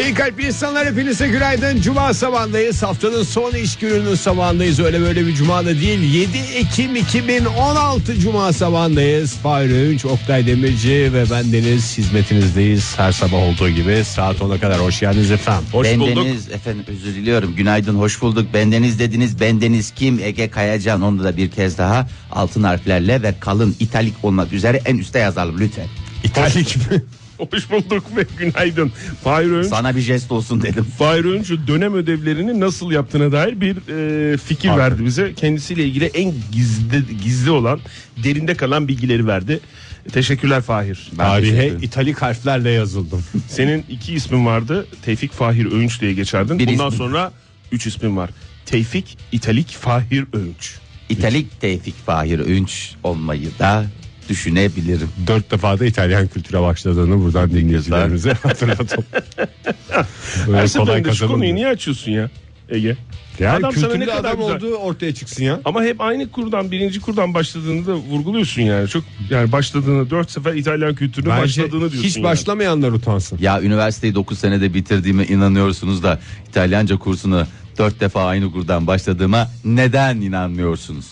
İyi kalp insanlar hepinize günaydın. Cuma sabahındayız. Haftanın son iş gününün sabahındayız. Öyle böyle bir cuma da değil. 7 Ekim 2016 Cuma sabahındayız. Fahir Öğünç, Oktay Demirci ve ben Deniz hizmetinizdeyiz. Her sabah olduğu gibi saat 10'a kadar hoş geldiniz efendim. Hoş bulduk. Bendeniz efendim özür diliyorum. Günaydın hoş bulduk. Bendeniz dediniz. Bendeniz kim? Ege Kayacan. Onu da bir kez daha altın harflerle ve kalın italik olmak üzere en üste yazalım lütfen. İtalik mi? Hoş bulduk ve günaydın. Fahir Öğünç, Sana bir jest olsun dedim. Fahir Öğünç dönem ödevlerini nasıl yaptığına dair bir e, fikir verdi bize. Kendisiyle ilgili en gizli gizli olan, derinde kalan bilgileri verdi. Teşekkürler Fahir. Ben Tarihe teşekkür italik harflerle yazıldım. Senin iki ismin vardı. Tevfik Fahir Öğünç diye geçerdin. Bir Bundan ismim. sonra üç ismin var. Tevfik, İtalik, Fahir Öğünç. İtalik Tevfik Fahir Ünç olmayı da düşünebilirim. Dört defa da İtalyan kültüre başladığını buradan dinleyicilerimize hatırlatalım. Her kolay seferinde şu konuyu niye açıyorsun ya Ege? Yani Adam sana ne kadar adam güzel- olduğu ortaya çıksın ya. Ama hep aynı kurdan birinci kurdan başladığını da vurguluyorsun yani. Çok yani başladığını dört sefer İtalyan kültürüne Bence başladığını diyorsun. hiç yani. başlamayanlar utansın. Ya üniversiteyi 9 senede bitirdiğime inanıyorsunuz da İtalyanca kursunu 4 defa aynı kurdan başladığıma neden inanmıyorsunuz?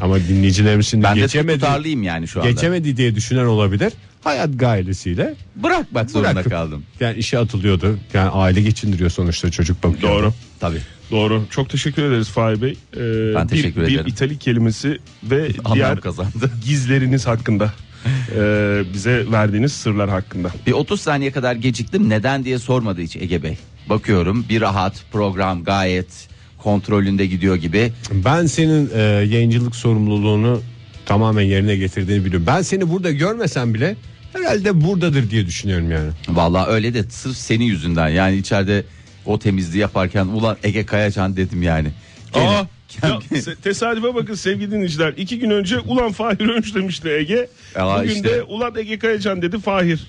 Ama dinleyicilerimiz şimdi Ben de geçemedi, tutarlıyım yani şu anda. geçemedi diye düşünen olabilir. Hayat gailesiyle Bırakmak zorunda Bırakıp- kaldım. yani işe atılıyordu. Yani aile geçindiriyor sonuçta çocuk bakıyor. Doğru. Tabii. Doğru. Çok teşekkür ederiz Fahir Bey. Ee, Ben teşekkür bir, ederim. Bir İtalik kelimesi ve Anlam diğer kazandı. gizleriniz hakkında. ee, bize verdiğiniz sırlar hakkında. Bir 30 saniye kadar geciktim. Neden diye sormadı hiç Ege Bey. Bakıyorum bir rahat program gayet kontrolünde gidiyor gibi. Ben senin e, yayıncılık sorumluluğunu tamamen yerine getirdiğini biliyorum. Ben seni burada görmesem bile herhalde buradadır diye düşünüyorum yani. Vallahi öyle de sırf senin yüzünden. Yani içeride o temizliği yaparken ulan Ege Kayacan dedim yani. Gene- Aa, ya, tesadüfe bakın sevgili dinleyiciler. İki gün önce ulan Fahir Önç demişti Ege. Aa, Bugün işte. de ulan Ege Kayacan dedi Fahir.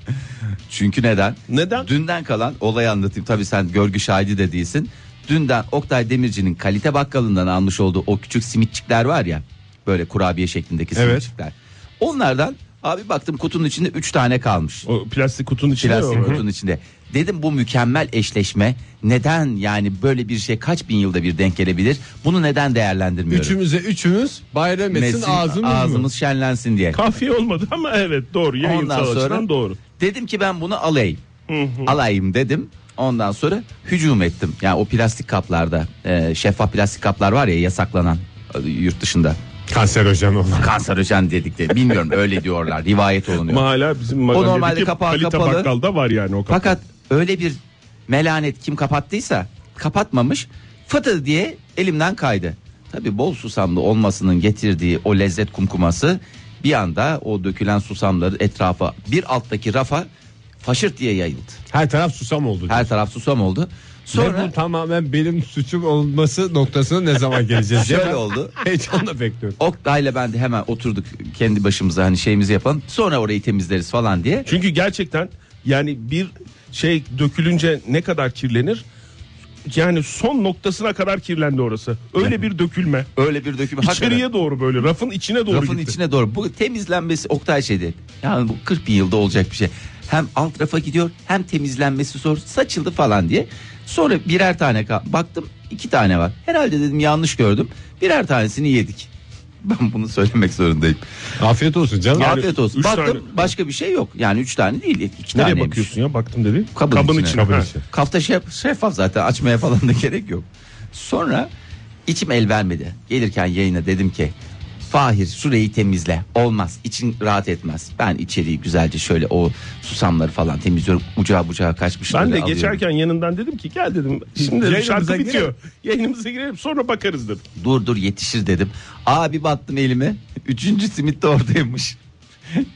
Çünkü neden? Neden? Dünden kalan olayı anlatayım. Tabii sen görgü şahidi de değilsin. Dünden Oktay Demirci'nin kalite bakkalından almış olduğu o küçük simitçikler var ya. Böyle kurabiye şeklindeki Evet. simitçikler. Onlardan abi baktım kutunun içinde 3 tane kalmış. O plastik kutunun içinde Plastik o. kutunun içinde. Dedim bu mükemmel eşleşme neden yani böyle bir şey kaç bin yılda bir denk gelebilir? Bunu neden değerlendirmiyorum? Üçümüze üçümüz bayram etsin Mesin, ağzımız, ağzımız mı? şenlensin diye. Kafiye olmadı ama evet doğru. Yayınsal Ondan sonra- açıdan doğru. Dedim ki ben bunu alayım. Alayım dedim. Ondan sonra hücum ettim. Yani o plastik kaplarda e, şeffaf plastik kaplar var ya yasaklanan e, yurt dışında. Kanserojen olan. Kanserojen dedikleri bilmiyorum öyle diyorlar rivayet olunuyor. Ama hala bizim normalde mahalledeki kapağı kapalı. bakkalda var yani o kapak. Fakat öyle bir melanet kim kapattıysa kapatmamış fıtı diye elimden kaydı. Tabi bol susamlı olmasının getirdiği o lezzet kumkuması bir anda o dökülen susamları etrafa bir alttaki rafa faşırt diye yayıldı. Her taraf susam oldu. Her taraf susam oldu. Sonra Sonra bu tamamen benim suçum olması noktasına ne zaman geleceğiz? diye Şöyle ben oldu. Heyecanla bekliyorum. Oktay'la ben de hemen oturduk kendi başımıza hani şeyimizi yapalım. Sonra orayı temizleriz falan diye. Çünkü gerçekten yani bir şey dökülünce ne kadar kirlenir? Yani son noktasına kadar kirlendi orası. Öyle bir dökülme. Öyle bir döküm. İçeriye doğru böyle rafın içine doğru Rafın gitti. içine doğru. Bu temizlenmesi Oktay şeydi. Yani bu 40 bin yılda olacak bir şey. Hem alt rafa gidiyor hem temizlenmesi zor. Saçıldı falan diye. Sonra birer tane baktım iki tane var. Herhalde dedim yanlış gördüm. Birer tanesini yedik. Ben bunu söylemek zorundayım. Afiyet olsun canım. Yani Afiyet olsun. üç Baktım tane- başka bir şey yok. Yani üç tane değil iki Nereye tane. bakıyorsun ya baktım dedi. Kabın içine. Kabın içine. Kafta şef, şeffaf zaten açmaya falan da gerek yok. Sonra içim el vermedi. Gelirken yayına dedim ki Fahir şurayı temizle. Olmaz. için rahat etmez. Ben içeriği güzelce şöyle o susamları falan temizliyorum. Ucağı bucağı kaçmış. Ben de geçerken yanından dedim ki gel dedim. Şimdi dedim, Yayınımıza şarkı girelim. bitiyor. Yayınımıza girelim sonra bakarız dedim. Dur dur yetişir dedim. Abi battım elime. Üçüncü simit de oradaymış.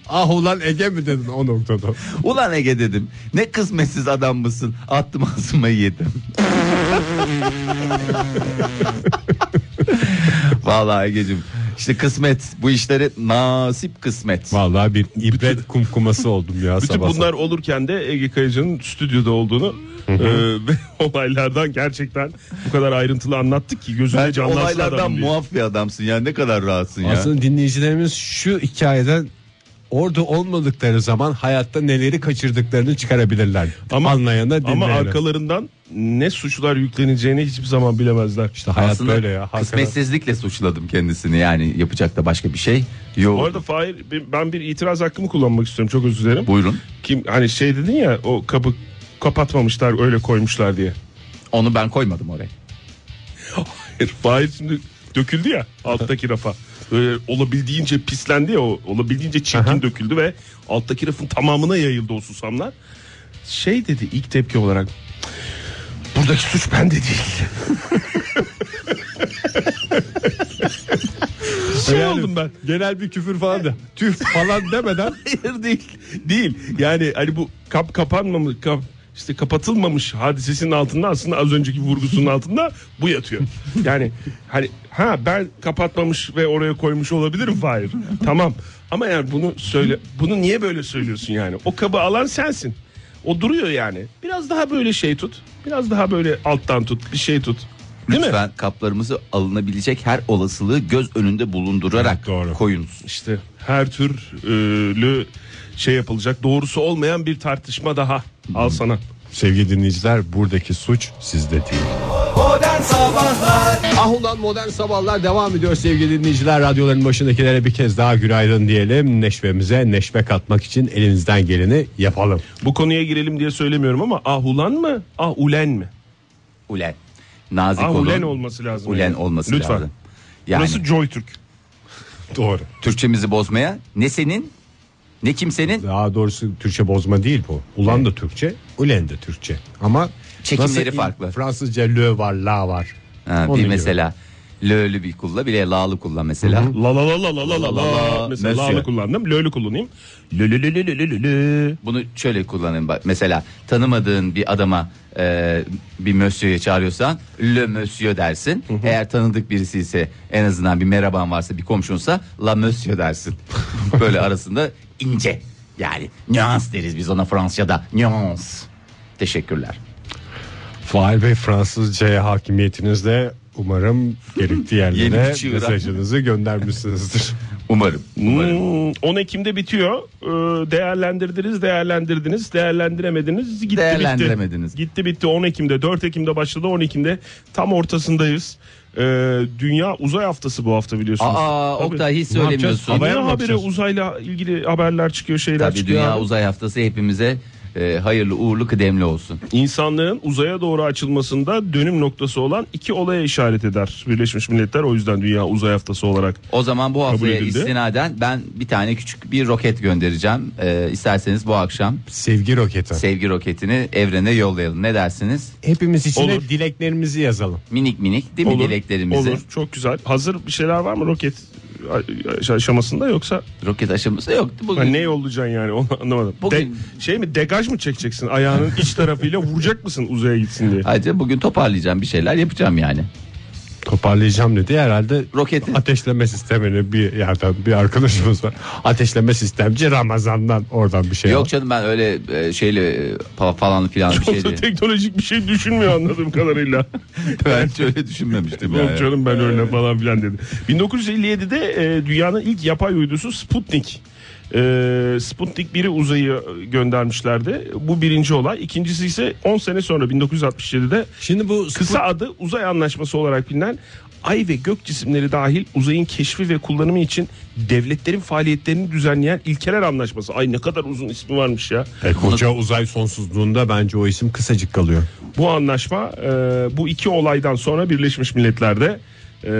Ah ulan Ege mi dedin o noktada? Ulan Ege dedim. Ne kısmetsiz adam mısın? Attım ağzıma yedim. Vallahi Ege'cim İşte kısmet bu işleri nasip kısmet. Vallahi bir ibret kumkuması oldum ya Bütün sabah. bunlar olurken de Ege Kayacan'ın stüdyoda olduğunu e, ve olaylardan gerçekten bu kadar ayrıntılı anlattık ki gözünde Bence canlansın olaylardan adamın diye. muaf bir adamsın ya ne kadar rahatsın ya. Aslında dinleyicilerimiz şu hikayeden orada olmadıkları zaman hayatta neleri kaçırdıklarını çıkarabilirler. Ama- Anlayana Ama dinleyene. arkalarından ne suçlar yükleneceğini hiçbir zaman bilemezler. İşte hayat Aslında böyle ya. hakikaten. kısmetsizlikle suçladım kendisini yani yapacak da başka bir şey yok. Bu arada Fahir ben bir itiraz hakkımı kullanmak istiyorum çok özür dilerim. Buyurun Kim hani şey dedin ya o kapı kapatmamışlar öyle koymuşlar diye. onu ben koymadım oraya. Hayır Fahir şimdi döküldü ya alttaki rafa. Böyle olabildiğince pislendi ya o olabildiğince çirkin Aha. döküldü ve alttaki rafın tamamına yayıldı o susamlar. Şey dedi ilk tepki olarak buradaki suç bende değil. şey Yani oldum ben. Genel bir küfür falan da. Tüh falan demeden Hayır değil. Değil. Yani hani bu kap kapanmamış kap işte kapatılmamış hadisesinin altında aslında az önceki vurgusunun altında bu yatıyor. Yani hani ha ben kapatmamış ve oraya koymuş olabilirim Fahir. Tamam. Ama yani bunu söyle bunu niye böyle söylüyorsun yani? O kabı alan sensin. O duruyor yani. Biraz daha böyle şey tut. Biraz daha böyle alttan tut. Bir şey tut. Değil mi? Lütfen kaplarımızı alınabilecek her olasılığı göz önünde bulundurarak Doğru. koyunuz. İşte her türlü şey yapılacak. Doğrusu olmayan bir tartışma daha. Al sana. sevgili dinleyiciler buradaki suç sizde değil. Modern Sabahlar Ah ulan modern sabahlar devam ediyor sevgili dinleyiciler. Radyoların başındakilere bir kez daha günaydın diyelim. Neşvemize neşve katmak için elimizden geleni yapalım. Bu konuya girelim diye söylemiyorum ama ahulan mı? Ahulen mi? Ulen. Nazik Ahulen olun. olması lazım. Ulen yani. olması Lütfen. lazım. Yani Burası Joy Türk. Doğru. Türkçemizi bozmaya ne senin ne kimsenin Daha doğrusu Türkçe bozma değil bu. Ulan da Türkçe, ulen de Türkçe. Ama Çekimleri nasıl farklı. Fransızca lö var, la var. Ha, Onun bir gibi. mesela lö'lü bir kulla bir de la'lı kullan mesela. La la la la la la la La la la. la. Mesela Monsieur. la'lı kullandım. Lö'lü kullanayım. Lö lö lö lö. Bunu şöyle kullanın bak. Mesela tanımadığın bir adama e, bir monsieur'e çağırıyorsan le monsieur dersin. Eğer tanıdık birisi ise en azından bir merhaban varsa bir komşunsa la monsieur dersin. Böyle arasında ince yani nüans deriz biz ona Fransızca'da nüans. Teşekkürler. Fahir Bey Fransızcaya hakimiyetinizle umarım gerektiği yerlere mesajınızı göndermişsinizdir. Umarım. umarım. Hmm, 10 Ekim'de bitiyor. Ee, değerlendirdiniz, değerlendirdiniz, değerlendiremediniz. Gitti Değerlendiremediniz. bitti. Gitti bitti 10 Ekim'de, 4 Ekim'de başladı 10 Ekim'de tam ortasındayız. Ee, Dünya Uzay Haftası bu hafta biliyorsunuz. Aa Tabii. Oktay hiç Ne yapacağız? söylemiyorsun. Haberi bakacağız? uzayla ilgili haberler çıkıyor, şeyler Tabii çıkıyor. Dünya Uzay Haftası hepimize e, hayırlı uğurlu kıdemli olsun. İnsanlığın uzaya doğru açılmasında dönüm noktası olan iki olaya işaret eder Birleşmiş Milletler. O yüzden Dünya Uzay Haftası olarak. O zaman bu haftaya edildi. istinaden ben bir tane küçük bir roket göndereceğim. Ee, isterseniz bu akşam Sevgi roketi. sevgi roketini evrene yollayalım. Ne dersiniz? Hepimiz içine Olur. dileklerimizi yazalım. Minik minik değil mi Olur, dileklerimizi? Olur, çok güzel. Hazır bir şeyler var mı roket aşamasında yoksa Roket aşaması yoktu bugün. Ha, ne yollayacaksın yani onu anlamadım. Bugün- De- şey mi degaj mı çekeceksin ayağının iç tarafıyla vuracak mısın uzaya gitsin diye. Ayrıca bugün toparlayacağım bir şeyler yapacağım yani. Toparlayacağım dedi herhalde Roketi. ateşleme sistemini bir yerden bir arkadaşımız var. Ateşleme sistemci Ramazan'dan oradan bir şey Yok al. canım ben öyle e, şeyle e, falan filan bir Çok şey da değil. teknolojik bir şey düşünmüyor anladığım kadarıyla. Ben öyle düşünmemiştim. Yok yani. canım ben öyle falan filan dedi. 1957'de e, dünyanın ilk yapay uydusu Sputnik. E, Sputnik 1'i uzayı göndermişlerdi. Bu birinci olay. İkincisi ise 10 sene sonra 1967'de Şimdi bu kısa adı uzay anlaşması olarak bilinen ay ve gök cisimleri dahil uzayın keşfi ve kullanımı için devletlerin faaliyetlerini düzenleyen ilkeler anlaşması. Ay ne kadar uzun ismi varmış ya. E, koca uzay sonsuzluğunda bence o isim kısacık kalıyor. Bu anlaşma e, bu iki olaydan sonra Birleşmiş Milletler'de e,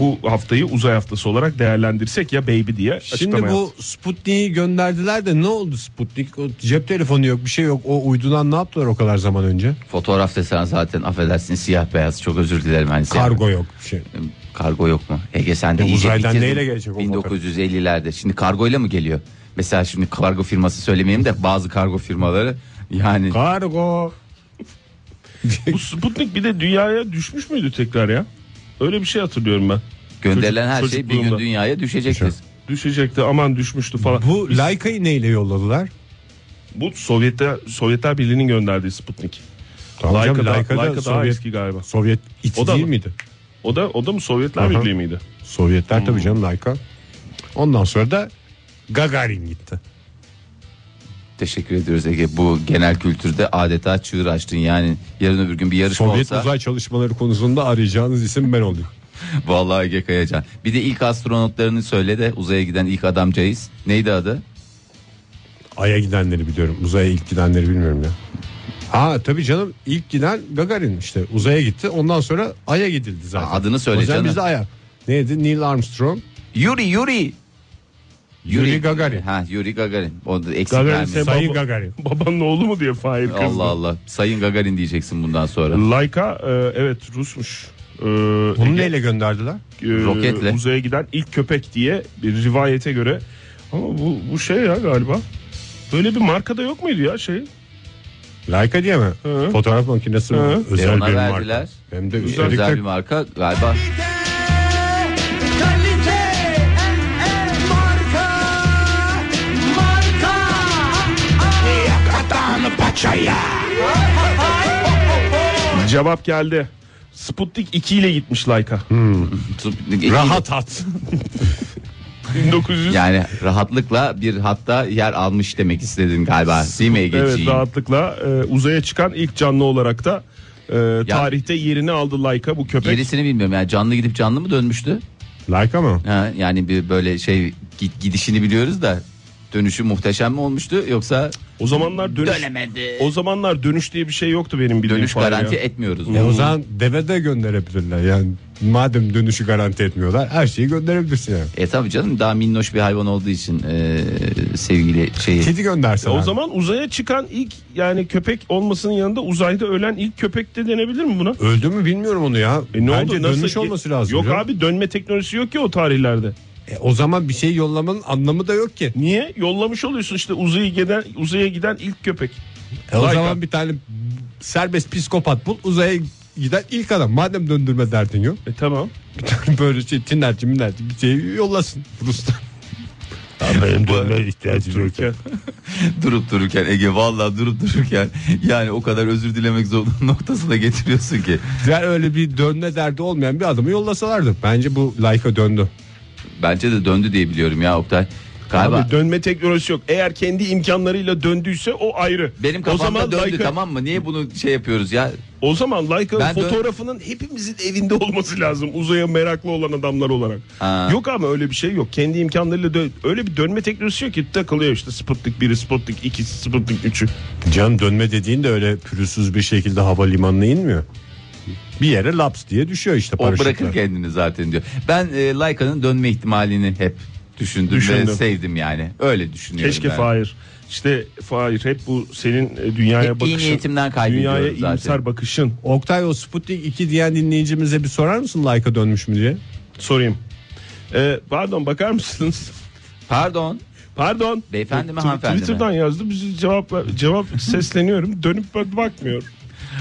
bu haftayı uzay haftası olarak değerlendirsek ya baby diye Şimdi bu yaptı. Sputnik'i gönderdiler de ne oldu Sputnik? O cep telefonu yok bir şey yok. O uydudan ne yaptılar o kadar zaman önce? Fotoğraf desen zaten affedersin siyah beyaz çok özür dilerim. Hani Kargo yok bir şey. Kargo yok mu? Ege sen de iyice uzaydan bitirdin. neyle gelecek o 1950'lerde. Şimdi kargoyla mı geliyor? Mesela şimdi kargo firması söylemeyeyim de bazı kargo firmaları yani Kargo. Bu Sputnik bir de dünyaya düşmüş müydü tekrar ya? Öyle bir şey hatırlıyorum ben. Gönderilen her şey bir gün çocukluğumda. dünyaya düşecektir. Düşecekti aman düşmüştü falan. Bu Layka'yı neyle yolladılar? Bu Sovyetler Sovyetler Birliği'nin gönderdiği Sputnik. Tamam Laika, canım, daha, Laika da Laika daha Sovyet- eski galiba. Sovyet iti O da değil mı? miydi? O da o da mı Sovyetler Aha. Birliği miydi? Sovyetler tabii canım Laika. Ondan sonra da Gagarin gitti. Teşekkür ediyoruz Ege. Bu genel kültürde adeta çığır açtın. Yani yarın öbür gün bir yarışma Sovyet olsa uzay çalışmaları konusunda arayacağınız isim ben olayım. vallahi Ege Kayacan. Bir de ilk astronotlarını söyle de uzaya giden ilk adamcağız. Neydi adı? Ay'a gidenleri biliyorum. Uzaya ilk gidenleri bilmiyorum ya. Ha tabii canım ilk giden Gagarin işte uzaya gitti. Ondan sonra Ay'a gidildi zaten. Aa, adını söyle o canım. biz de Ay'a. Neydi? Neil Armstrong, Yuri Yuri. Yuri Gagarin. Ha Yuri Gagarin. O da eksik Gagarin sen- Sayın baba- Gagarin. Babanın oğlu mu diye Fahir kızdı. Allah Allah. Sayın Gagarin diyeceksin bundan sonra. Laika e, evet Rusmuş. E, Bunu Ege- neyle gönderdiler? e, Roketle. Uzaya giden ilk köpek diye bir rivayete göre. Ama bu, bu şey ya galiba. Böyle bir markada yok muydu ya şey? Leica diye mi? Hı. Fotoğraf makinesi mi? Özel ona bir verdiler. marka. Hem de Özel, bir marka galiba. Cevap geldi. Sputnik 2 ile gitmiş Laika. rahat at. 1900 Yani rahatlıkla bir hatta yer almış demek istedin galiba. Değil mi Evet Ege'ciğim? rahatlıkla e, uzaya çıkan ilk canlı olarak da e, tarihte yerini aldı Laika bu köpek. Gerisini bilmiyorum. Yani canlı gidip canlı mı dönmüştü? Leica mı? Ha, yani bir böyle şey gidişini biliyoruz da dönüşü muhteşem mi olmuştu yoksa O zamanlar dönüş dönemedi. o zamanlar dönüş diye bir şey yoktu benim bildiğim Dönüş garanti ya. etmiyoruz. E o zaman deve de gönderebilirler. Yani madem dönüşü garanti etmiyorlar her şeyi gönderebilirsin yani. E tabi canım daha minnoş bir hayvan olduğu için e, sevgili şeyi. Kedi gönderseler. O zaman uzaya çıkan ilk yani köpek olmasının yanında uzayda ölen ilk köpek de denebilir mi buna? Öldü mü bilmiyorum onu ya. E ne Bence oldu? Nasıl? dönüş olması lazım. Yok canım. abi dönme teknolojisi yok ki o tarihlerde. E, o zaman bir şey yollamanın anlamı da yok ki. Niye? Yollamış oluyorsun işte uzaya giden uzaya giden ilk köpek. E, o Laika. zaman bir tane serbest psikopat bul uzaya giden ilk adam. Madem döndürme derdin yok. E tamam. Bir tane böyle şey tinlerci minlerci bir şey yollasın Rus'tan. benim dönmeye ihtiyacım yok. Durup dururken Ege vallahi durup dururken yani o kadar özür dilemek zorunda noktasına getiriyorsun ki. Yani öyle bir dönme derdi olmayan bir adamı yollasalardı. Bence bu Leica döndü. Bence de döndü diye biliyorum ya Oktay. Galiba Abi dönme teknolojisi yok. Eğer kendi imkanlarıyla döndüyse o ayrı. benim o kafamda zaman döndü Leica, tamam mı? Niye bunu şey yapıyoruz ya? O zaman Leica'nın Ben dön- fotoğrafının hepimizin evinde olması lazım. Uzaya meraklı olan adamlar olarak. Ha. Yok ama öyle bir şey yok. Kendi imkanlarıyla dö- öyle bir dönme teknolojisi yok ki takılıyor işte Sputnik 1'i, Sputnik 2'si, Sputnik 3'ü. Canım dönme dediğin de öyle pürüzsüz bir şekilde havalimanına inmiyor. Bir yere laps diye düşüyor işte O paraşütle. bırakır kendini zaten diyor. Ben e, Layka'nın dönme ihtimalini hep düşündüm, ve Düşündüm. sevdim yani. Öyle düşünüyorum. Keşke ben. Fahir. İşte Fahir hep bu senin e, dünyaya Hep iyi bakışın. niyetimden kaybediyorum Dünyaya zaten. iyimser bakışın. Oktay o Sputnik 2 diyen dinleyicimize bir sorar mısın Leica dönmüş mü diye? Sorayım. Ee, pardon bakar mısınız? Pardon. Pardon. Beyefendi mi, hanımefendi mi? Twitter'dan yazdı. Bizi cevap cevap sesleniyorum. Dönüp bak- bakmıyor.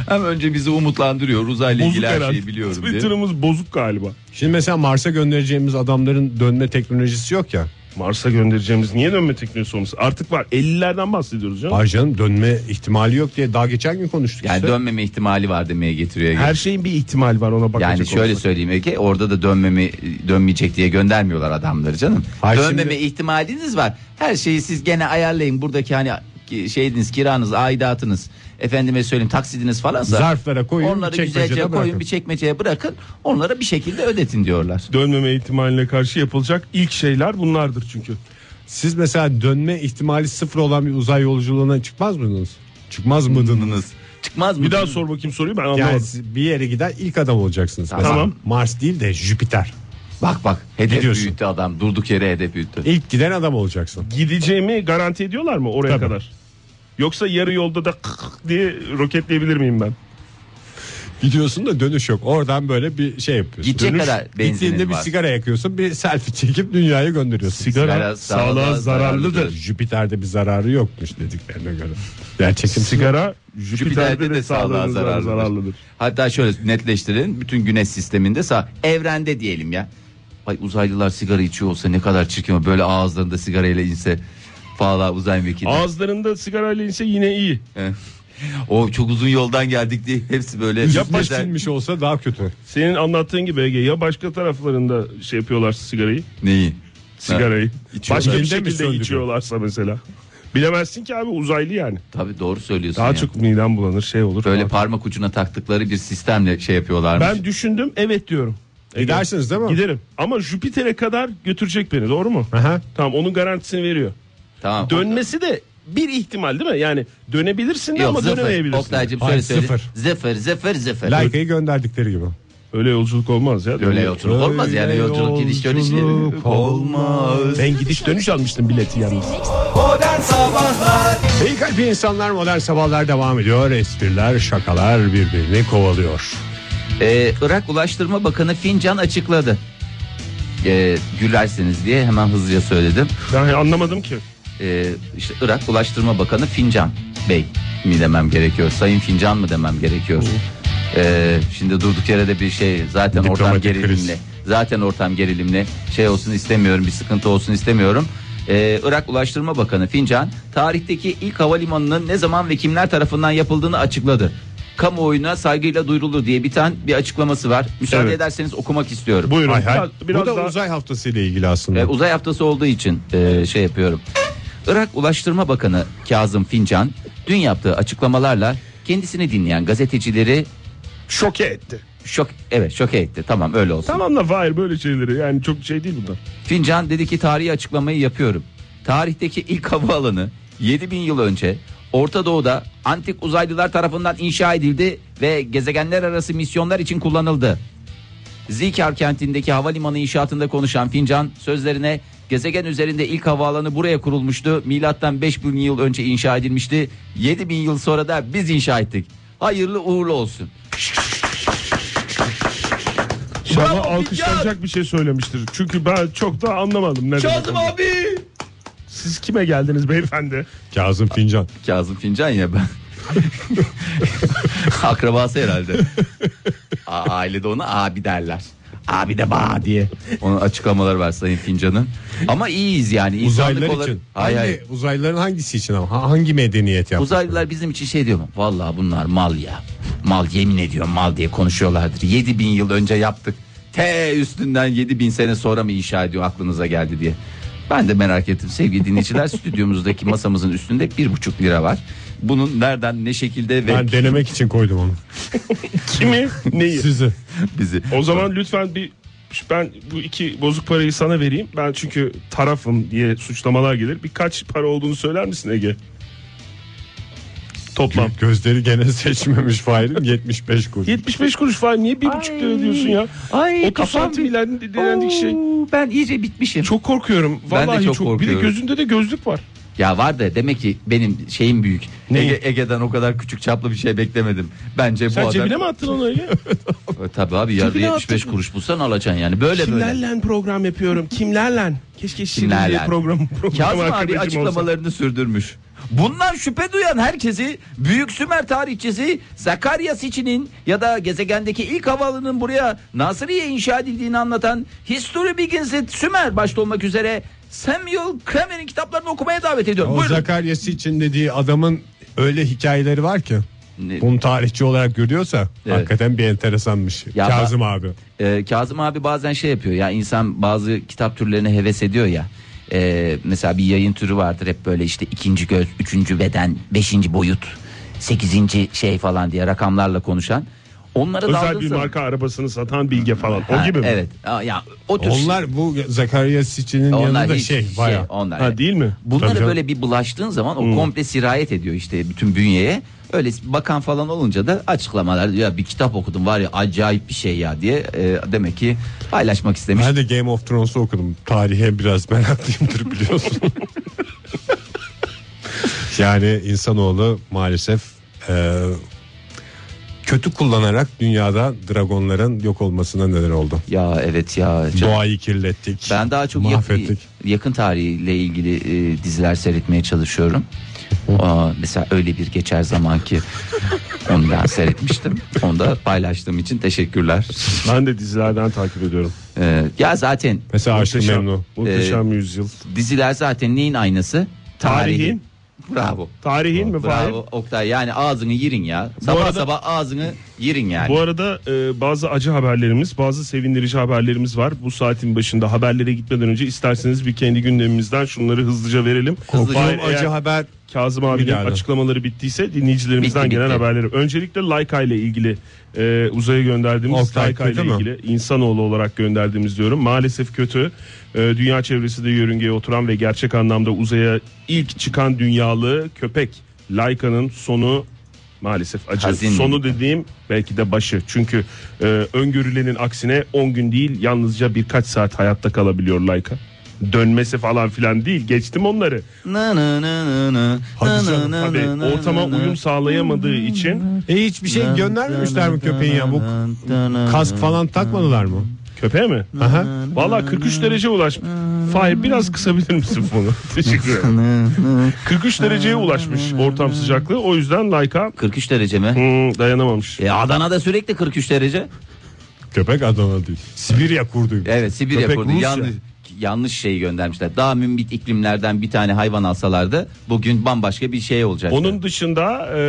Hem önce bizi umutlandırıyor. Uzayla Bozuk ilgili her herhalde. şeyi biliyorum diye. Twitter'ımız bozuk galiba. Şimdi mesela Mars'a göndereceğimiz adamların dönme teknolojisi yok ya. Mars'a göndereceğimiz niye dönme teknolojisi olması? Artık var. 50'lerden bahsediyoruz canım. Var canım dönme ihtimali yok diye daha geçen gün konuştuk Yani işte. dönmeme ihtimali var demeye getiriyor. Her şeyin bir ihtimal var ona bakacak Yani şöyle olursak. söyleyeyim Ege orada da dönmemi dönmeyecek diye göndermiyorlar adamları canım. Hayır, Dönmeme şimdi- ihtimaliniz var. Her şeyi siz gene ayarlayın. Buradaki hani şeyiniz, kiranız, aidatınız, efendime söyleyeyim taksidiniz falansa Zarflara koyun, onları güzelce koyun bırakın. bir çekmeceye bırakın. Onlara bir şekilde ödetin diyorlar. Dönmeme ihtimaline karşı yapılacak ilk şeyler bunlardır çünkü. Siz mesela dönme ihtimali sıfır olan bir uzay yolculuğuna çıkmaz mıydınız? Çıkmaz mıydınız? Çıkmaz mı? Bir daha sor bakayım soruyu ben anlamadım. Yani siz bir yere giden ilk adam olacaksınız. Tamam. Mesela Mars değil de Jüpiter. Bak bak hedef Gidiyorsun. büyüttü adam. Durduk yere hedef büyüttü. İlk giden adam olacaksın. Gideceğimi garanti ediyorlar mı oraya Tabii. kadar? Yoksa yarı yolda da diye roketleyebilir miyim ben? Gidiyorsun da dönüş yok. Oradan böyle bir şey yapıyorsun. Gidecek Dönüş, kadar benzinin Gittiğinde bir var. sigara yakıyorsun. Bir selfie çekip dünyaya gönderiyorsun. Sigara, Sigara sağlığa sağlığa zararlıdır. zararlıdır. Jüpiter'de bir zararı yokmuş dediklerine göre. Gerçekten Sigara Jüpiter'de Jüpiter'de de de sağlığa zararlıdır. zararlıdır. Hatta şöyle netleştirelim. Bütün güneş sisteminde sağ evrende diyelim ya. Ay uzaylılar sigara içiyor olsa ne kadar çirkin olur. Böyle ağızlarında sigarayla inse. Valla uzay mekiği. Ağızlarında sigarayla inse yine iyi. Evet. O çok uzun yoldan geldik diye hepsi böyle. Yapış Mesela- silmiş olsa daha kötü. Senin anlattığın gibi Ege ya başka taraflarında şey yapıyorlar sigarayı. Neyi? Sigarayı. İçiyorlar. Başka bir Elinde mi şekilde söndürüyor? içiyorlarsa mesela. Bilemezsin ki abi uzaylı yani. Tabii doğru söylüyorsun. Daha ya. çok midem bulanır şey olur. Böyle falan. parmak ucuna taktıkları bir sistemle şey yapıyorlarmış. Ben düşündüm evet diyorum. Ege. Gidersiniz değil mi? Giderim. Ama Jüpiter'e kadar götürecek beni doğru mu? Aha. Tamam onun garantisini veriyor. Tamam. Dönmesi de bir ihtimal değil mi? Yani dönebilirsin de Yok ama sıfır. dönemeyebilirsin. Oktay'cım Hayır, şöyle söyle. sıfır. Zıfır zıfır zıfır. Like'ı gönderdikleri gibi. Öyle yolculuk olmaz ya. Öyle yolculuk olmaz yani yolculuk gidiş dönüş olmaz. Ben gidiş dönüş almıştım bileti yalnız. Modern Sabahlar İyi kalpli insanlar modern sabahlar devam ediyor. Espriler, şakalar birbirini kovalıyor. Ee, Irak Ulaştırma Bakanı Fincan açıkladı. Ee, gülersiniz diye hemen hızlıca söyledim. Ben anlamadım ki. Ee, işte Irak Ulaştırma Bakanı Fincan Bey mi demem gerekiyor? Sayın Fincan mı demem gerekiyor? Ee, şimdi durduk yere de bir şey zaten ortam gerilimli. kriz. Zaten ortam gerilimli. Şey olsun istemiyorum, bir sıkıntı olsun istemiyorum. Ee, Irak Ulaştırma Bakanı Fincan tarihteki ilk havalimanının ne zaman ve kimler tarafından yapıldığını açıkladı. Kamuoyuna saygıyla duyurulur diye bir tane bir açıklaması var. Müsaade Evet. ederseniz okumak istiyorum. Buyurun. Hay hay. Biraz, biraz Bu da daha uzay haftası ile ilgili aslında. E, uzay haftası olduğu için e, şey yapıyorum. Irak Ulaştırma Bakanı Kazım Fincan dün yaptığı açıklamalarla kendisini dinleyen gazetecileri şoke etti. şok evet şok etti. Tamam öyle olsun. Tamam da Fahir böyle şeyleri yani çok şey değil bunlar. Fincan dedi ki tarihi açıklamayı yapıyorum. Tarihteki ilk havaalanı 7000 yıl önce Orta Doğu'da antik uzaylılar tarafından inşa edildi ve gezegenler arası misyonlar için kullanıldı. Zikar kentindeki havalimanı inşaatında konuşan Fincan sözlerine gezegen üzerinde ilk havaalanı buraya kurulmuştu. Milattan 5000 yıl önce inşa edilmişti. 7000 yıl sonra da biz inşa ettik. Hayırlı uğurlu olsun. Bravo, alkışlanacak bir şey söylemiştir. Çünkü ben çok da anlamadım ne demek. olduğunu. abi. Siz kime geldiniz beyefendi? Kazım Fincan. Kazım Fincan ya ben. Akrabası herhalde. A- ailede ona abi derler. Abi de ba diye. Onun açıklamaları var Sayın Fincan'ın. Ama iyiyiz yani. İnsanlık Uzaylılar olarak- için. Hayır, hangi, hayır. Uzaylıların hangisi için ama? Ha- Hangi medeniyet yaptı? Uzaylılar bizim için şey diyor mu? Vallahi bunlar mal ya. Mal yemin ediyorum mal diye konuşuyorlardır. 7000 yıl önce yaptık. T üstünden 7000 sene sonra mı inşa ediyor aklınıza geldi diye. Ben de merak ettim sevgili dinleyiciler. stüdyomuzdaki masamızın üstünde bir buçuk lira var. Bunun nereden ne şekilde ve Ben denemek için koydum onu. Kimi? Neyi? Sizi. bizi O zaman lütfen bir ben bu iki bozuk parayı sana vereyim. Ben çünkü tarafım diye suçlamalar gelir. Birkaç para olduğunu söyler misin Ege? Toplam. Gözleri gene seçmemiş Fahir'in 75 kuruş. 75 kuruş falan niye bir buçuk lira diyorsun ya? Ay 30 kafam santim denendik şey. Ben iyice bitmişim. Çok korkuyorum. Ben de Vallahi çok çok, Bir de korkuyorum. gözünde de gözlük var. Ya var da demek ki benim şeyim büyük. Ne? Ege, Ege'den o kadar küçük çaplı bir şey beklemedim. Bence bu Sen adam... cebine mi attın onu Ege? E, Tabii abi yarı Cebine 75 attın. kuruş bulsan alacaksın yani. Böyle böyle. Kimlerle program yapıyorum? Kimlerle? Keşke Kimlerle? Şirince program, program Kazım abi arkadaşım olsa. açıklamalarını sürdürmüş. Bundan şüphe duyan herkesi Büyük Sümer tarihçisi Zakaria Sitchin'in ya da gezegendeki ilk havaalanının buraya Nasırı'ya inşa edildiğini anlatan History Begins at Sümer başta olmak üzere Samuel Kramer'in kitaplarını okumaya davet ediyorum. O Buyurun. Zakarya'sı için dediği adamın öyle hikayeleri var ki. Ne- Bunu tarihçi olarak görüyorsa Evet. hakikaten bir enteresanmış. Ya Kazım abi. Ee, Kazım abi bazen şey yapıyor ya insan bazı kitap türlerine heves ediyor ya. Ee, mesela bir yayın türü vardır hep böyle işte ikinci göz, üçüncü beden, beşinci boyut, sekizinci şey falan diye rakamlarla konuşan. Onlara Özel bir marka arabasını satan bilge falan. Ha, o gibi mi? Evet. Ya o tür Onlar bu Zakarya Sitchin'in onlar yanında hiç şey baya. onlar. Ha, değil mi? Tabii Bunları canım. böyle bir bulaştığın zaman o komple sirayet ediyor işte bütün bünyeye. Öyle bakan falan olunca da açıklamalar ya bir kitap okudum var ya acayip bir şey ya diye e, demek ki paylaşmak istemiş. Ben de Game of Thrones'u okudum. Tarihe biraz meraklıyımdır biliyorsun. yani insanoğlu maalesef e, kötü kullanarak dünyada dragonların yok olmasına neden oldu. Ya evet ya. Can- Doğayı kirlettik. Ben daha çok mahvettik. yakın tarihle ilgili e, diziler seyretmeye çalışıyorum. Aa, mesela öyle bir geçer zaman ki onu ben seyretmiştim. Onu da paylaştığım için teşekkürler. Ben de dizilerden takip ediyorum. Ee, ya zaten Mesela Aşkı Memnu. muhteşem yüzyıl. diziler zaten neyin aynası? Tarihin. Bravo. Tarihin mi Fahir? Bravo Oktay yani ağzını yirin ya. Sabah arada- sabah ağzını yirin yani. Bu arada e, bazı acı haberlerimiz, bazı sevindirici haberlerimiz var. Bu saatin başında haberlere gitmeden önce isterseniz bir kendi gündemimizden şunları hızlıca verelim. Hızlıca. Fahir, Acı eğer haber Kazım abinin geldi. açıklamaları bittiyse dinleyicilerimizden Bitti, gelen bitti. haberleri. Öncelikle Laika ile ilgili e, uzaya gönderdiğimiz Oktay Laika ile kötü mü? ilgili insanoğlu olarak gönderdiğimiz diyorum. Maalesef kötü. E, dünya çevresinde yörüngeye oturan ve gerçek anlamda uzaya ilk çıkan dünyalı köpek Laika'nın sonu maalesef acı. Hazin. Sonu dediğim belki de başı. Çünkü e, öngörülenin aksine 10 gün değil yalnızca birkaç saat hayatta kalabiliyor Laika. Dönmesi falan filan değil. Geçtim onları. Nı. Hadi Nı canım, Tabii nı ortama uyum sağlayamadığı için E hiçbir şey göndermemişler mi köpeğin ya? Bu kask falan takmadılar mı? Köpeğe mi? Aha. Valla 43 derece ulaşmış. Fahir biraz kısabilir misin bunu? Teşekkür ederim. 43 dereceye ulaşmış ortam sıcaklığı. O yüzden Layka 43 derece mi? hmm, dayanamamış. E Adana'da sürekli 43 derece. Köpek Adana değil. Sibirya kurduymuş. Evet Sibirya Köpek kurdu. Rusya. Yanlış yanlış şeyi göndermişler. Daha mümbit iklimlerden bir tane hayvan alsalardı bugün bambaşka bir şey olacaktı. Onun dışında e,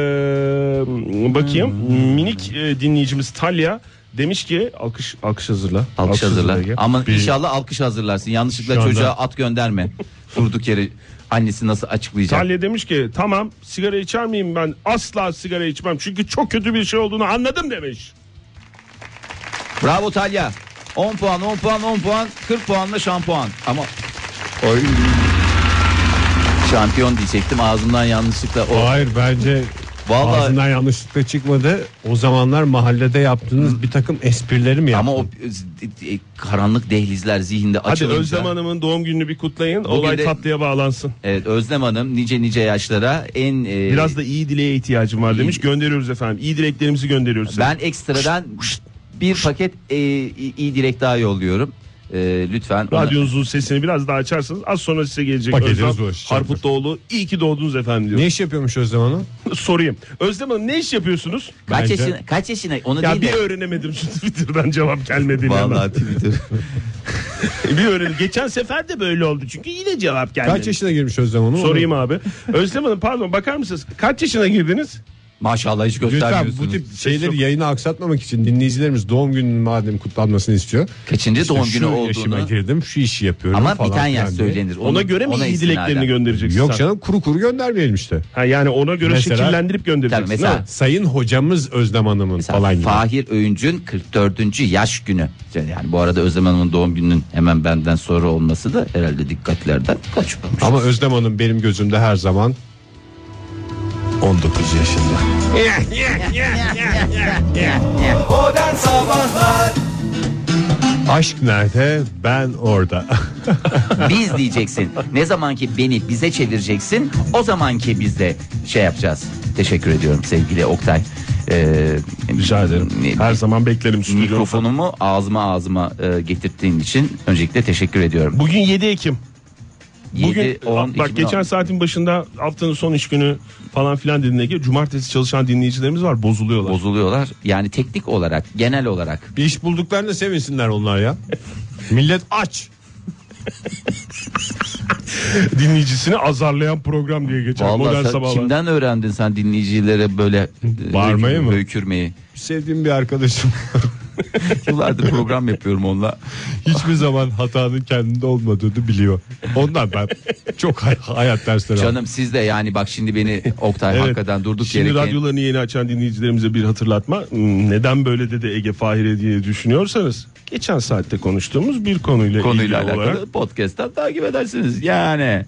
bakayım minik e, dinleyicimiz Talya demiş ki alkış alkış hazırla. alkış hazırla. Ege. Ama inşallah alkış hazırlarsın. Yanlışlıkla anda- çocuğa at gönderme. Durduk yere annesi nasıl açıklayacak? Talya demiş ki tamam sigara içer miyim ben asla sigara içmem çünkü çok kötü bir şey olduğunu anladım demiş. Bravo Talya. 10 puan 10 puan 10 puan 40 puanla şampuan. Ama Oy. Şampiyon diyecektim ağzımdan yanlışlıkla o. Hayır bence Vallahi ağzından yanlışlıkla çıkmadı. O zamanlar mahallede yaptığınız bir takım esprileri mi ama yaptın? o e, karanlık dehlizler zihinde Hadi açılınca. Özlem Hanım'ın doğum gününü bir kutlayın. Olay de- tatlıya bağlansın. Evet Özlem Hanım nice nice yaşlara en e, Biraz da iyi dileğe ihtiyacım var demiş. Gönderiyoruz efendim. İyi dileklerimizi gönderiyoruz. size. ben ekstradan bir paket e, iyi iyi dilek daha yolluyorum. E, lütfen ona- Radyonuzun sesini biraz daha açarsanız az sonra size gelecek Paketiniz Özlem. Harputoğlu. İyi ki doğdunuz efendim diyor. Ne iş yapıyormuş Özlem Hanım? Sorayım. Özlem Hanım ne iş yapıyorsunuz? kaç Bence- yaşına kaç yaşına onu Ya değil bir de. öğrenemedim şu Twitter'dan cevap gelmediğini. Vallahi. Twitter. bir öğrenelim. Geçen sefer de böyle oldu çünkü yine cevap gelmedi. Kaç yaşına girmiş Özlem Hanım? Sorayım abi. Özlem Hanım pardon bakar mısınız? Kaç yaşına girdiniz? Maşallah hiç Lütfen göstermiyorsunuz. bu tip şeyleri yayını aksatmamak için dinleyicilerimiz doğum gününün madem kutlanmasını istiyor. Kaçıncı İşte doğum şu günü yaşıma olduğunu. girdim şu işi yapıyorum Ama falan yaş filan diye. söylenir. Ona Onu- göre mi ona iyi dileklerini göndereceksin? Yok sen? canım kuru kuru göndermeyelim işte. Ha, yani ona göre Mesela- şekillendirip göndereceksin. Tabii mesela-? Sayın hocamız Özlem Hanım'ın Mesela falan gibi. Fahir Öğüncü'nün 44. yaş günü. Yani bu arada Özlem Hanım'ın doğum gününün hemen benden sonra olması da herhalde dikkatlerden kaçmamış. Ama Özlem Hanım benim gözümde her zaman 19 yaşında. Modern Sabahlar Aşk nerede? Ben orada. Biz diyeceksin. Ne zaman ki beni bize çevireceksin o zaman ki biz de şey yapacağız. Teşekkür ediyorum sevgili Oktay. Ee, Rica ederim. Her zaman beklerim mikrofonumu ağzıma ağzıma e, getirttiğin için öncelikle teşekkür ediyorum. Bugün 7 Ekim. Bugün 7, 10, bak geçen saatin başında haftanın son iş günü falan filan dediğinde ki cumartesi çalışan dinleyicilerimiz var bozuluyorlar. bozuluyorlar. Yani teknik olarak, genel olarak. bir iş bulduklarında sevinsinler onlar ya. Millet aç. Dinleyicisini azarlayan program diye geçer modern Vallahi sen sabahlar. kimden öğrendin sen dinleyicilere böyle e, Bağırmayı mı? Öykürmeyi. Sevdiğim bir arkadaşım. Yıllardır program yapıyorum onunla. Hiçbir zaman hatanın kendinde olmadığını biliyor. Ondan ben çok hay- hayat dersleri aldım. Canım siz de yani bak şimdi beni Oktay Evet. hakikaten durduk Şimdi yere. radyolarını yeni açan dinleyicilerimize bir hatırlatma. Neden böyle dedi Ege Fahire diye düşünüyorsanız geçen saatte konuştuğumuz bir konuyla, konuyla ilgili alakalı olarak podcast'tan takip edersiniz. Yani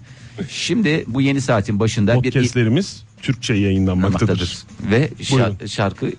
şimdi bu yeni saatin başında bir podcastlerimiz Türkçe yayınlanmaktadır. maktadır ve şar- şarkı e,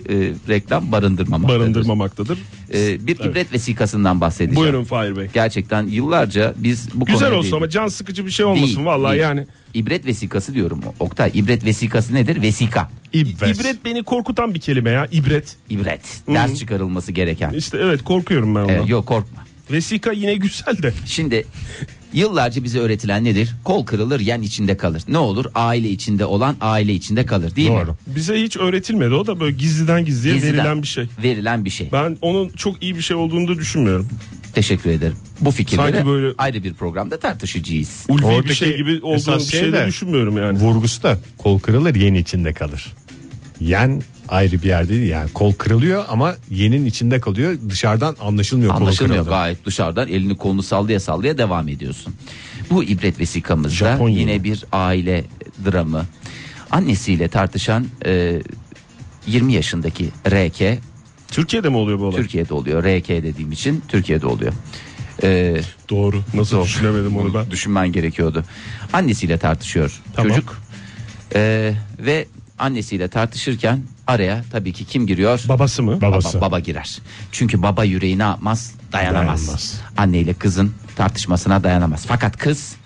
reklam barındırmamaktadır. Barındırmamaktadır. E, bir ibret vesikasından bahsedeceğim. Buyurun Fahir Bey. Gerçekten yıllarca biz bu Güzel olsun değindik. ama can sıkıcı bir şey olmasın Değil, vallahi değil. yani. İbret vesikası diyorum. Oktay ibret vesikası nedir? Vesika. İbret. İbret beni korkutan bir kelime ya. İbret. İbret. Ders çıkarılması gereken. İşte evet korkuyorum ben ondan. Evet, yok korkma. Vesika yine güzel de. Şimdi yıllarca bize öğretilen nedir? Kol kırılır yen içinde kalır. Ne olur? Aile içinde olan aile içinde kalır değil mi? Doğru. Bize hiç öğretilmedi. O da böyle gizliden gizliye Gizliden verilen bir şey. Verilen bir şey. Ben onun çok iyi bir şey olduğunu da düşünmüyorum. Teşekkür ederim. Bu fikirleri Sanki böyle- ayrı bir programda tartışacağız. Ulvi bir Oradaki şey gibi olduğunu esas bir şey şey de de- düşünmüyorum yani. Vurgusu da kol kırılır yen içinde kalır. Yen ayrı bir yerde değil yani kol kırılıyor ama yenin içinde kalıyor dışarıdan anlaşılmıyor. Anlaşılmıyor gayet dışarıdan elini kolunu sallaya sallaya devam ediyorsun. Bu ibret vesikamızda Japonya yine bir aile dramı. Annesiyle tartışan e, 20 yaşındaki RK Türkiye'de mi oluyor bu olay? Türkiye'de oluyor. RK dediğim için Türkiye'de oluyor. E, Doğru. Nasıl Zor. düşünemedim onu ben. düşünmen gerekiyordu. Annesiyle tartışıyor Tamam. çocuk. E, ve annesiyle tartışırken araya tabii ki kim giriyor? Babası mı? Babası. Baba, baba girer. Çünkü baba yüreği ne yapmaz? Dayanamaz. Dayanamaz. Anne ile kızın tartışmasına dayanamaz. Fakat kız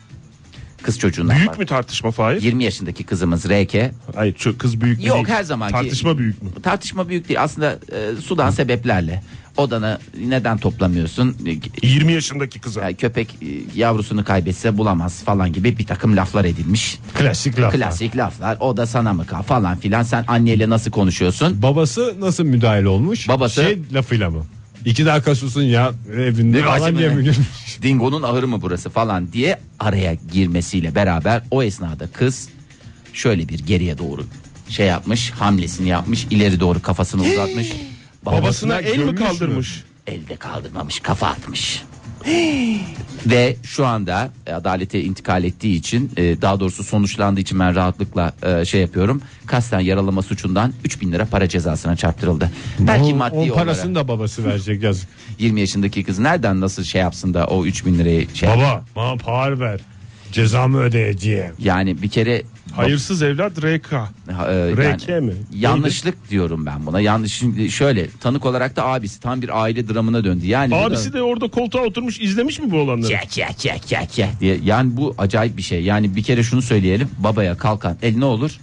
kız çocuğundan Büyük var. mü tartışma Fahir? 20 yaşındaki kızımız RK. Hayır çok kız büyük Yok, değil. her zamanki- Tartışma büyük mü? Tartışma büyük değil. Aslında e, sudan sebeplerle. Odanı neden toplamıyorsun? 20 yaşındaki kıza. Yani köpek e, yavrusunu kaybetse bulamaz falan gibi bir takım laflar edilmiş. Klasik laf. Klasik laflar. O da sana mı kal falan filan. Sen anneyle nasıl konuşuyorsun? Babası nasıl müdahale olmuş? Babası- Şey lafıyla mı? İki dakika susun ya evinde falan diye mi girmiş? Dingo'nun ahırı mı burası falan diye araya girmesiyle beraber o esnada kız şöyle bir geriye doğru şey yapmış hamlesini yapmış ileri doğru kafasını uzatmış Babasına el mi kaldırmış? elde kaldırmamış kafa atmış ve şu anda e, adalete intikal ettiği için e, daha doğrusu sonuçlandığı için ben rahatlıkla e, şey yapıyorum kasten yaralama suçundan 3000 lira para cezasına çarptırıldı belki O- maddi onun olarak parasını da babası verecek yazık. 20 yaşındaki kız nereden nasıl şey yapsın da o 3000 lirayı şey Baba bana para ver. Cezamı ödeyeceğim. yani bir kere Hayırsız evlat RK. E, RK mi? Yanlışlık diyorum ben buna. Yanlış şimdi şöyle tanık olarak da abisi tam bir aile dramına döndü. Yani Abisi de orada koltuğa oturmuş izlemiş mi bu olanları? Kek kek kek kek kek diye. Yani bu acayip bir şey. Yani bir kere şunu söyleyelim. Babaya kalkan el ne olur?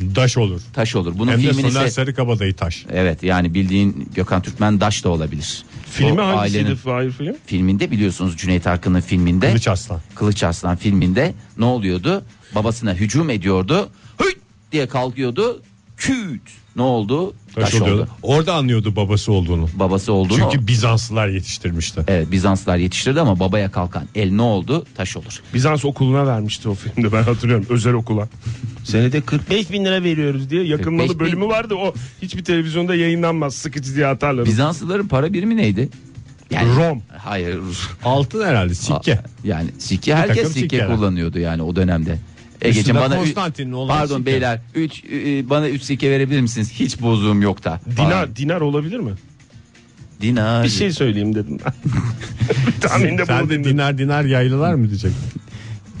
Daş olur. Taş olur. Bunun Hem de filmini Soner ise Sarıkabadayı taş. Evet yani bildiğin Gökhan Türkmen Daş da olabilir. Filmi O hangisiydi ailenin Fahir film? filminde biliyorsunuz Cüneyt Arkın'ın filminde Kılıç Aslan. Kılıç Arslan filminde ne oluyordu? Babasına hücum ediyordu. Hıy diye kalkıyordu. Küt. Ne oldu? Taş, Taş, oluyordu. oldu. Orada anlıyordu babası olduğunu. Babası olduğunu. Çünkü Bizanslılar yetiştirmişti. Evet Bizanslar yetiştirdi ama babaya kalkan el ne oldu? Taş olur. Bizans okuluna vermişti o filmde ben hatırlıyorum özel okula. Senede 45 bin lira veriyoruz diye 45 yakınmalı bin. bölümü vardı o hiçbir televizyonda yayınlanmaz sıkıcı diye atarlar. Bizanslıların para birimi neydi? Rom. Hayır. Altın herhalde sikke. Yani sikke herkes sikke sikkeler. kullanıyordu yani o dönemde. Egeciğim bana Konstantin'in olan Pardon sikke. beyler 3 bana 3 sikke verebilir misiniz? Hiç bozuğum yok da. Falan. Dinar, dinar olabilir mi? Dinar. Bir şey söyleyeyim dedim. Tahminde Sen de dinar dinar yaylılar mı diyecek?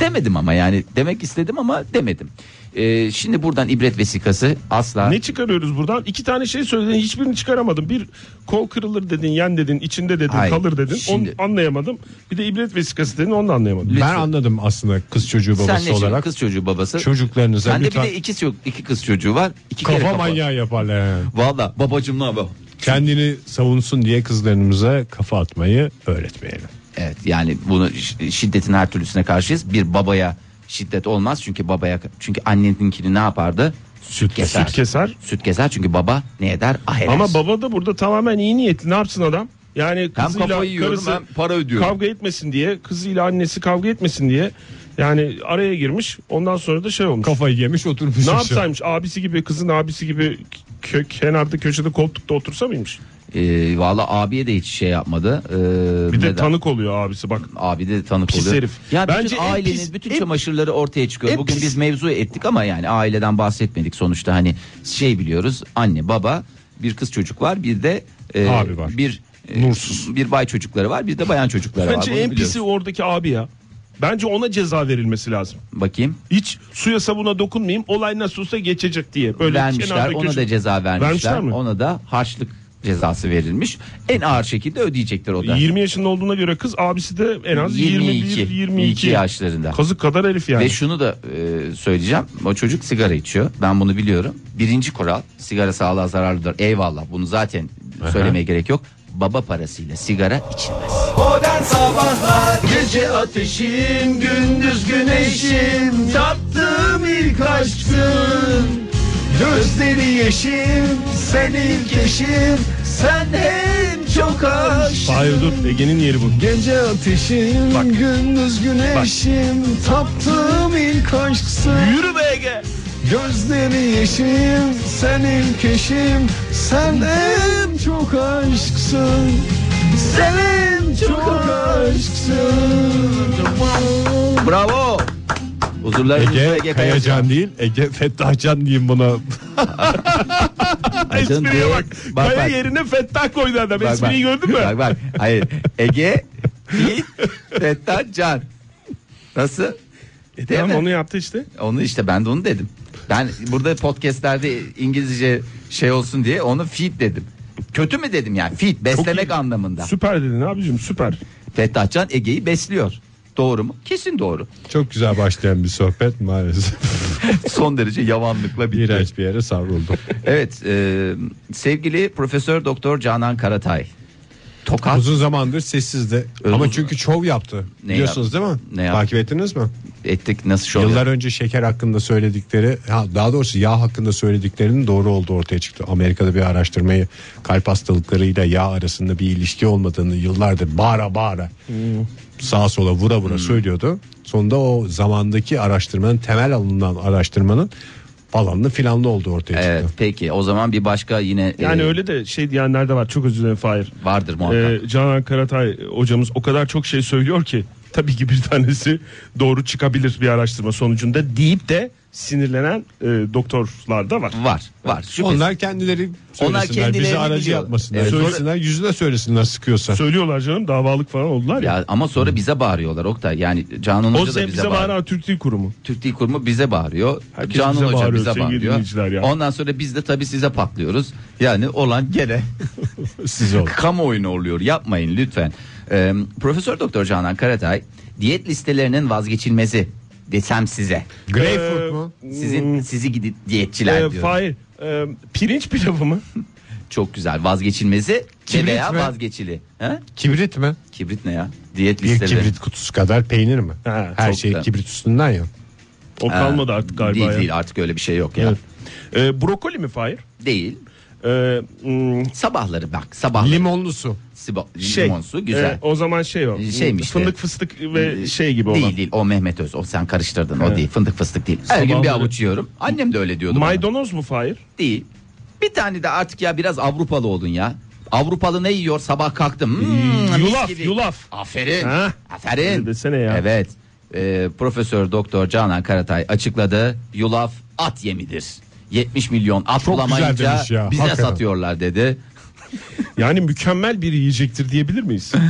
Demedim ama yani demek istedim ama demedim. Ee, şimdi buradan ibret vesikası asla Ne çıkarıyoruz buradan? İki tane şey söyledin hiçbirini çıkaramadım. Bir kol kırılır dedin, yen dedin, içinde dedin, Hayır, kalır dedin. şimdi- Onu anlayamadım. Bir de ibret vesikası dedin onu da anlayamadım. Lütfen. Ben anladım aslında kız çocuğu Sen babası ne şimdi olarak. kız çocuğu babası? Çocuklarınıza Sende lütfen bir de iki, ço- iki kız çocuğu var. İki kere kafa kafa. manyağı yaparlar yani. Valla babacım ne haber? Kendini savunsun diye kızlarımıza kafa atmayı öğretmeyelim. Evet yani bunu ş- şiddetin her türlüsüne karşıyız. Bir babaya şiddet olmaz çünkü babaya çünkü anneninkini ne yapardı? Süt keser. Süt keser. Süt keser çünkü baba ne eder? Ah eder. Ama baba da burada tamamen iyi niyetli. Ne yapsın adam? Yani hem kızıyla yiyorum karısı hem para ödüyorum. kavga etmesin diye, kızıyla annesi kavga etmesin diye yani araya girmiş. Ondan sonra da şey olmuş. Kafayı yemiş oturmuş. ne yapsaymış? Abisi gibi, kızın abisi gibi kö- kenarda köşede koltukta otursa mıymış? Ee, Valla abiye de hiç şey yapmadı. Ee, Bir de neden? tanık oluyor abisi bak. Abi de tanık Pis oluyor. herif. Ya bütün Bence en ailenin pis- bütün en- çamaşırları ortaya çıkıyor. Bugün pis- biz mevzu ettik ama yani aileden bahsetmedik sonuçta hani şey biliyoruz. Anne, baba, bir kız çocuk var, bir de e, Abi var. bir e, Nursuz. bir bay çocukları var, bir de bayan çocukları var. Bence en pisi oradaki abi ya. Bence ona ceza verilmesi lazım. Bakayım. Hiç suya sabuna dokunmayayım olay nasıl olsa geçecek diye. Böyle vermişler. Ona köşe- da ceza vermişler. Vermişler mi? Ona da harçlık cezası verilmiş. En ağır şekilde ödeyecektir o da. 20 yaşında olduğuna göre kız abisi de en az 22, 21 22 yaşlarında. Kazık kadar herif yani. Ve şunu da e, söyleyeceğim. O çocuk sigara içiyor. Ben bunu biliyorum. Birinci kural sigara sağlığa zararlıdır. Eyvallah. Bunu zaten söylemeye gerek yok. Baba parasıyla sigara içilmez. Modern Sabahlar Gece ateşim gündüz güneşim Tattığım ilk aşkın Gözleri yeşim Sen ilk eşim Sen hem çok aşkım Hayır dur Ege'nin yeri bu. Gece ateşim Bak. gündüz güneşim Taptığım ilk aşksın. Yürü be Ege. Gözleri yeşim sen ilk eşim Sen en çok aşksın. Sen en çok aşksın. Bravo. Huzurlarınızda Ege, Ege, Kayacan değil Ege Fettahcan diyeyim buna. Ay canım Espriye değil. bak. Bak, Kaya bak. yerine Fettah koydu adam. Espriyi gördün mü? Bak bak. Hayır. Ege, Fit, Fettah, Can. Nasıl? E, Değil tamam mi? onu yaptı işte. Onu işte ben de onu dedim. Ben burada podcastlerde İngilizce şey olsun diye onu feed dedim. Kötü mü dedim yani feed beslemek anlamında. Süper dedin abicim süper. Fettah Can Ege'yi besliyor. Doğru mu? Kesin doğru. Çok güzel başlayan bir sohbet maalesef. Son derece yavanlıkla bitti. İğrenç bir yere savruldu. Evet, e, sevgili Profesör Doktor Canan Karatay. Tokat Uzun zamandır sessizdi. Uzun- Ama çünkü şov yaptı. Ne Biliyorsunuz yaptı? değil mi? Ne yaptı? Takip ettiniz mi? ettik nasıl şov Yıllar yaptı? önce şeker hakkında söyledikleri, ha, daha doğrusu yağ hakkında söylediklerinin doğru olduğu ortaya çıktı. Amerika'da bir araştırmayı kalp hastalıklarıyla yağ arasında bir ilişki olmadığını yıllardır bağıra bağıra sağa sola vura vura söylüyordu. Sonunda o zamandaki araştırmanın temel alınan araştırmanın falanlı filanlı olduğu ortaya Evet, çıktı. peki o zaman bir başka yine Yani e, öyle de şey diyenler de var. Çok özür dilerim Fahir. vardır muhakkak. Ee, Canan Karatay hocamız o kadar çok şey söylüyor ki tabii ki bir tanesi doğru çıkabilir bir araştırma sonucunda deyip de sinirlenen e, doktorlar da var. var, var. Şüphesiz. Onlar kendileri Onlar söylesinler. kendilerini bizi aracı biliyor. yapmasınlar. Evet, sonra- söylesinler yüzüne söylesinler sıkıyorsa. Söylüyorlar canım davalık falan oldular ya. Ya ama sonra bize bağırıyorlar Oktay. Yani Canan Hoca da bize, bize, bize bağırıyor. bağıran Türk Dil Kurumu. Türk Dil Kurumu bize bağırıyor. Herkes Canan bize Hoca bağırıyor bize bağırıyor. dinleyiciler ya. Ondan sonra biz de tabii size patlıyoruz. Yani olan gene Siz olun. kamuoyunu oluyor. Yapmayın lütfen. Ee, Profesör Doktor Canan Karatay diyet listelerinin vazgeçilmezi desem size. Greyfurt Ee, mu? Sizin sizi gidi diyetçiler Ee, diyor. Fahir e, pirinç pilavı mı? Çok güzel. Vazgeçilmezi ve Kibrit veya mi? vazgeçili. He? Kibrit mi? Kibrit ne ya? Diyet Bir listeleri. kibrit kutusu kadar peynir mi? Ha, Her çok şey güzel. kibrit üstünden ya. O Ha, kalmadı artık galiba Değil ya. değil artık öyle bir şey yok ya. Evet. Ee, brokoli mi Fahir? Değil. Ee, hmm, Sabahları bak sabahları. Limonlu su. Sibo- şey, limon su güzel. e, o zaman şey o. Şeymiş. Fındık fıstık ve şey gibi olan. Değil değil o Mehmet Öz o sen karıştırdın o Evet. değil fındık fıstık değil. Her gün bir avuç yiyorum. Annem de öyle diyordu bana. Maydanoz mu Fahir? Değil. Bir tane de artık ya biraz Avrupalı oldun ya. Avrupalı ne yiyor sabah kalktım. Hmm, yulaf, gibi. yulaf. Aferin. Ha? Aferin. Desene ya. Evet. Ee, Profesör Doktor Canan Karatay açıkladı. Yulaf at yemidir. 70 milyon at Çok bulamayınca güzel demiş ya, bize hakikaten. satıyorlar dedi. Yani mükemmel bir yiyecektir diyebilir miyiz?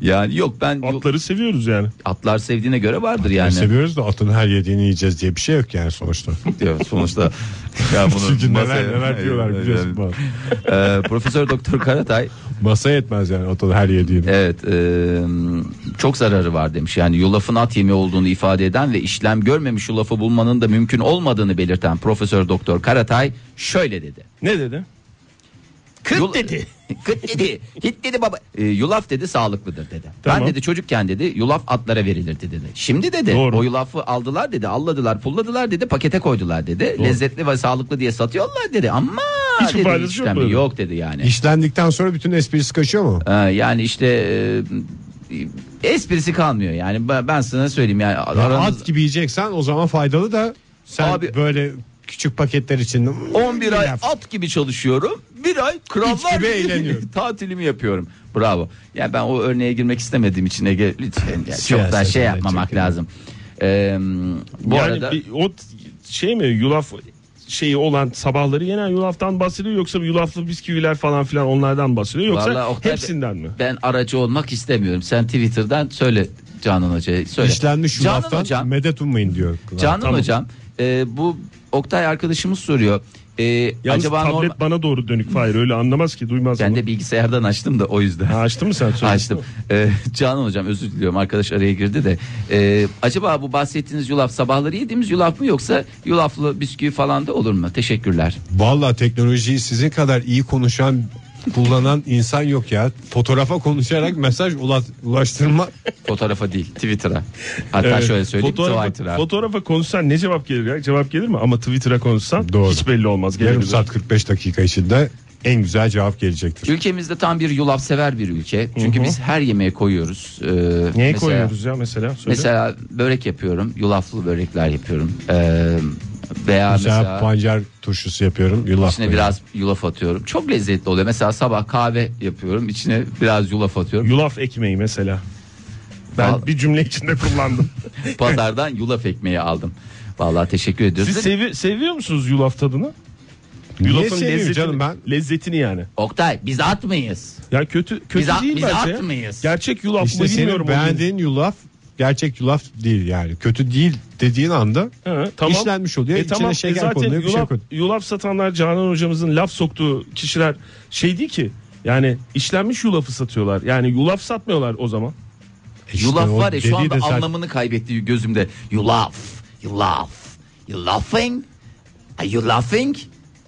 Yani yok ben Atları seviyoruz yani. atlar sevdiğine göre vardır yani. Seviyoruz da atın her yediğini yiyeceğiz diye bir şey yok yani sonuçta. diyor sonuçta. ya bunu Çünkü neler masaya- neler diyorlar biliyorsun. bana. Ee, Profesör Doktor Karatay Masa yetmez yani atın her yediğini. evet e, çok zararı var demiş. Yani yulafın at yemi olduğunu ifade eden ve işlem görmemiş yulafı bulmanın da mümkün olmadığını belirten Profesör Doktor Karatay şöyle dedi. Ne dedi? Kıt Yul- dedi. Kıt dedi. Hit dedi baba. E, yulaf dedi sağlıklıdır dedi. Tamam. Ben dedi çocukken dedi yulaf atlara verilirdi dedi. Şimdi dedi Doğru. o yulafı aldılar dedi. Alladılar pulladılar dedi. Pakete koydular dedi. Lezzetli ve sağlıklı diye satıyorlar dedi. Ama Hiçbir dedi, faydası yok yok dedi yani. İşlendikten sonra bütün esprisi kaçıyor mu? Ee, yani işte e, esprisi kalmıyor yani ben, sana söyleyeyim yani Ya aranız- At gibi yiyeceksen o zaman faydalı da sen Abi- böyle küçük paketler için 11 ay at gibi çalışıyorum. Bir ay krallar gibi eğleniyorum. tatilimi yapıyorum. Bravo. Ya ben o örneğe girmek istemediğim için Ege lütfen ya, çok da Siyasetten şey yapmamak çekinme. lazım. Ee, bu yani arada bir, o şey mi yulaf şeyi olan sabahları yenen yulaftan bahsediyor yoksa yulaflı bisküviler falan filan onlardan bahsediyor yoksa Vallahi Oktay- hepsinden mi? ben aracı olmak istemiyorum. Sen Twitter'dan söyle Canan Hoca'ya söyle. İşlenmiş Canan yulaftan Hocam, medet ummayın diyor. Canan Tamam. Hocam e, bu Oktay arkadaşımız soruyor. E, Yalnız acaba tablet normal... bana doğru dönük Fahir öyle anlamaz ki duymaz Ben ama. de bilgisayardan açtım da o yüzden. Ha, açtın mı sen? Söyle. Açtım. Ee, Canan hocam özür diliyorum arkadaş araya girdi de. Ee, acaba bu bahsettiğiniz yulaf sabahları yediğimiz yulaf mı yoksa yulaflı bisküvi falan da olur mu? Teşekkürler. Vallahi teknolojiyi sizin kadar iyi konuşan kullanan insan yok ya. Fotoğrafa konuşarak mesaj ula- ulaştırma Fotoğrafa değil Twitter'a. Hatta Evet. şöyle söyleyeyim fotoğrafa, Twitter'a. fotoğrafa konuşsan ne cevap gelir ya? Cevap gelir mi? Ama Twitter'a konuşsan Doğru. hiç belli olmaz. yarım gelebilir. saat 45 dakika içinde en güzel cevap gelecektir. Ülkemizde tam bir yulaf sever bir ülke. Çünkü biz her yemeğe koyuyoruz. Ee, Neye mesela- koyuyoruz ya mesela? Söyle. Mesela börek yapıyorum. Yulaflı börekler yapıyorum. Ee, veya Mesela, mesela, pancar turşusu yapıyorum. Yulaf içine koyuyorum. biraz yulaf atıyorum. Çok lezzetli oluyor. Mesela sabah kahve yapıyorum. İçine biraz yulaf atıyorum. Yulaf ekmeği mesela. Ben Val- bir cümle içinde kullandım. Pazardan yulaf ekmeği aldım. Vallahi teşekkür ediyoruz. Siz sevi- seviyor musunuz yulaf tadını? Yulafın lezzetini, canım ben? lezzetini yani. Oktay biz at mıyız? Ya kötü kötü Biz at- değil biz bence. at mıyız? Gerçek yulaf İşte mı senin bilmiyorum. onu. beğendiğin yulaf gerçek yulaf değil yani. Kötü değil dediğin anda Hı, tamam. işlenmiş oluyor. E İçine tamam, şeker e zaten konuluyor, bir şey yulaf, koy- yulaf satanlar Canan hocamızın laf soktuğu kişiler şey değil ki. Yani işlenmiş yulafı satıyorlar. Yani yulaf satmıyorlar o zaman. İşte yulaf o var ya şu anda de zaten- anlamını kaybetti gözümde. Yulaf, yulaf, you laughing, are you laughing?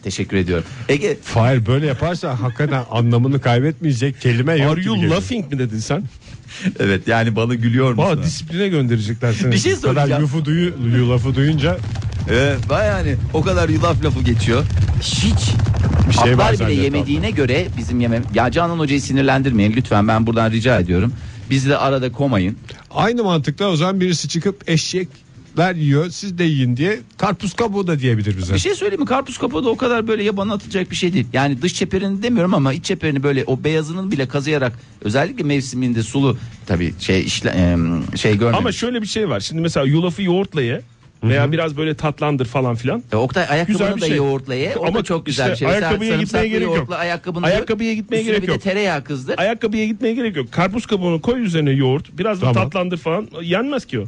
Teşekkür ediyorum. Ege Fahir böyle yaparsa hakikaten anlamını kaybetmeyecek kelime yok. Are you laughing mi dedin sen? evet yani bana gülüyor musun? Valla disipline gönderecekler seni. Bir şey Bu kadar yufu duyu, yulafı duyunca Evet, baya yani o kadar yulaf lafı geçiyor. Hiç bir şey var Atlar bile yemediğine göre bizim yemem. Ya Canan Hoca'yı sinirlendirmeyin lütfen ben buradan rica ediyorum. Bizi de arada komayın. Aynı mantıkla o zaman birisi çıkıp eşekler yiyor siz de yiyin diye karpuz kabuğu da diyebilir bize. Bir şey söyleyeyim mi? Karpuz kabuğu da o kadar böyle yabana atılacak bir şey değil. Yani dış çeperini demiyorum ama iç çeperini böyle o beyazının bile kazıyarak özellikle mevsiminde sulu tabii şey işle, şey görmemiş. Ama şöyle bir şey var. Şimdi mesela yulafı yoğurtla ye veya biraz böyle tatlandır falan filan. E, Oktay ayakkabını Güzel bir da şey. yoğurtla ye. O Ama da çok güzel işte bir şey. Ayakkabıya gitmeye sarımsaklı gerek yok. Ayakkabını Ayakkabıya gitmeye gerek bir de yok. tereyağı kızdır. Ayakkabıya gitmeye gerek yok. Karpuz kabuğunu koy üzerine yoğurt. Biraz da Tamam. tatlandır falan. Yenmez ki o.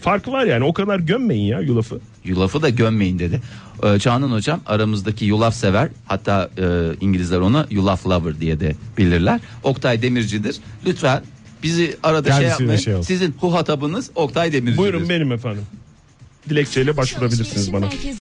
Farkı var yani. O kadar gömmeyin ya yulafı. Yulafı da gömmeyin dedi. Ee, Canan hocam aramızdaki yulaf sever. Hatta e, İngilizler onu yulaf lover diye de bilirler. Oktay Demirci'dir. Lütfen bizi arada şey Kendisiyle yapmayın. şey olsun. Sizin huhatabınız Oktay Demirci'dir. Buyurun benim efendim. Dilekçeyle başvurabilirsiniz bana.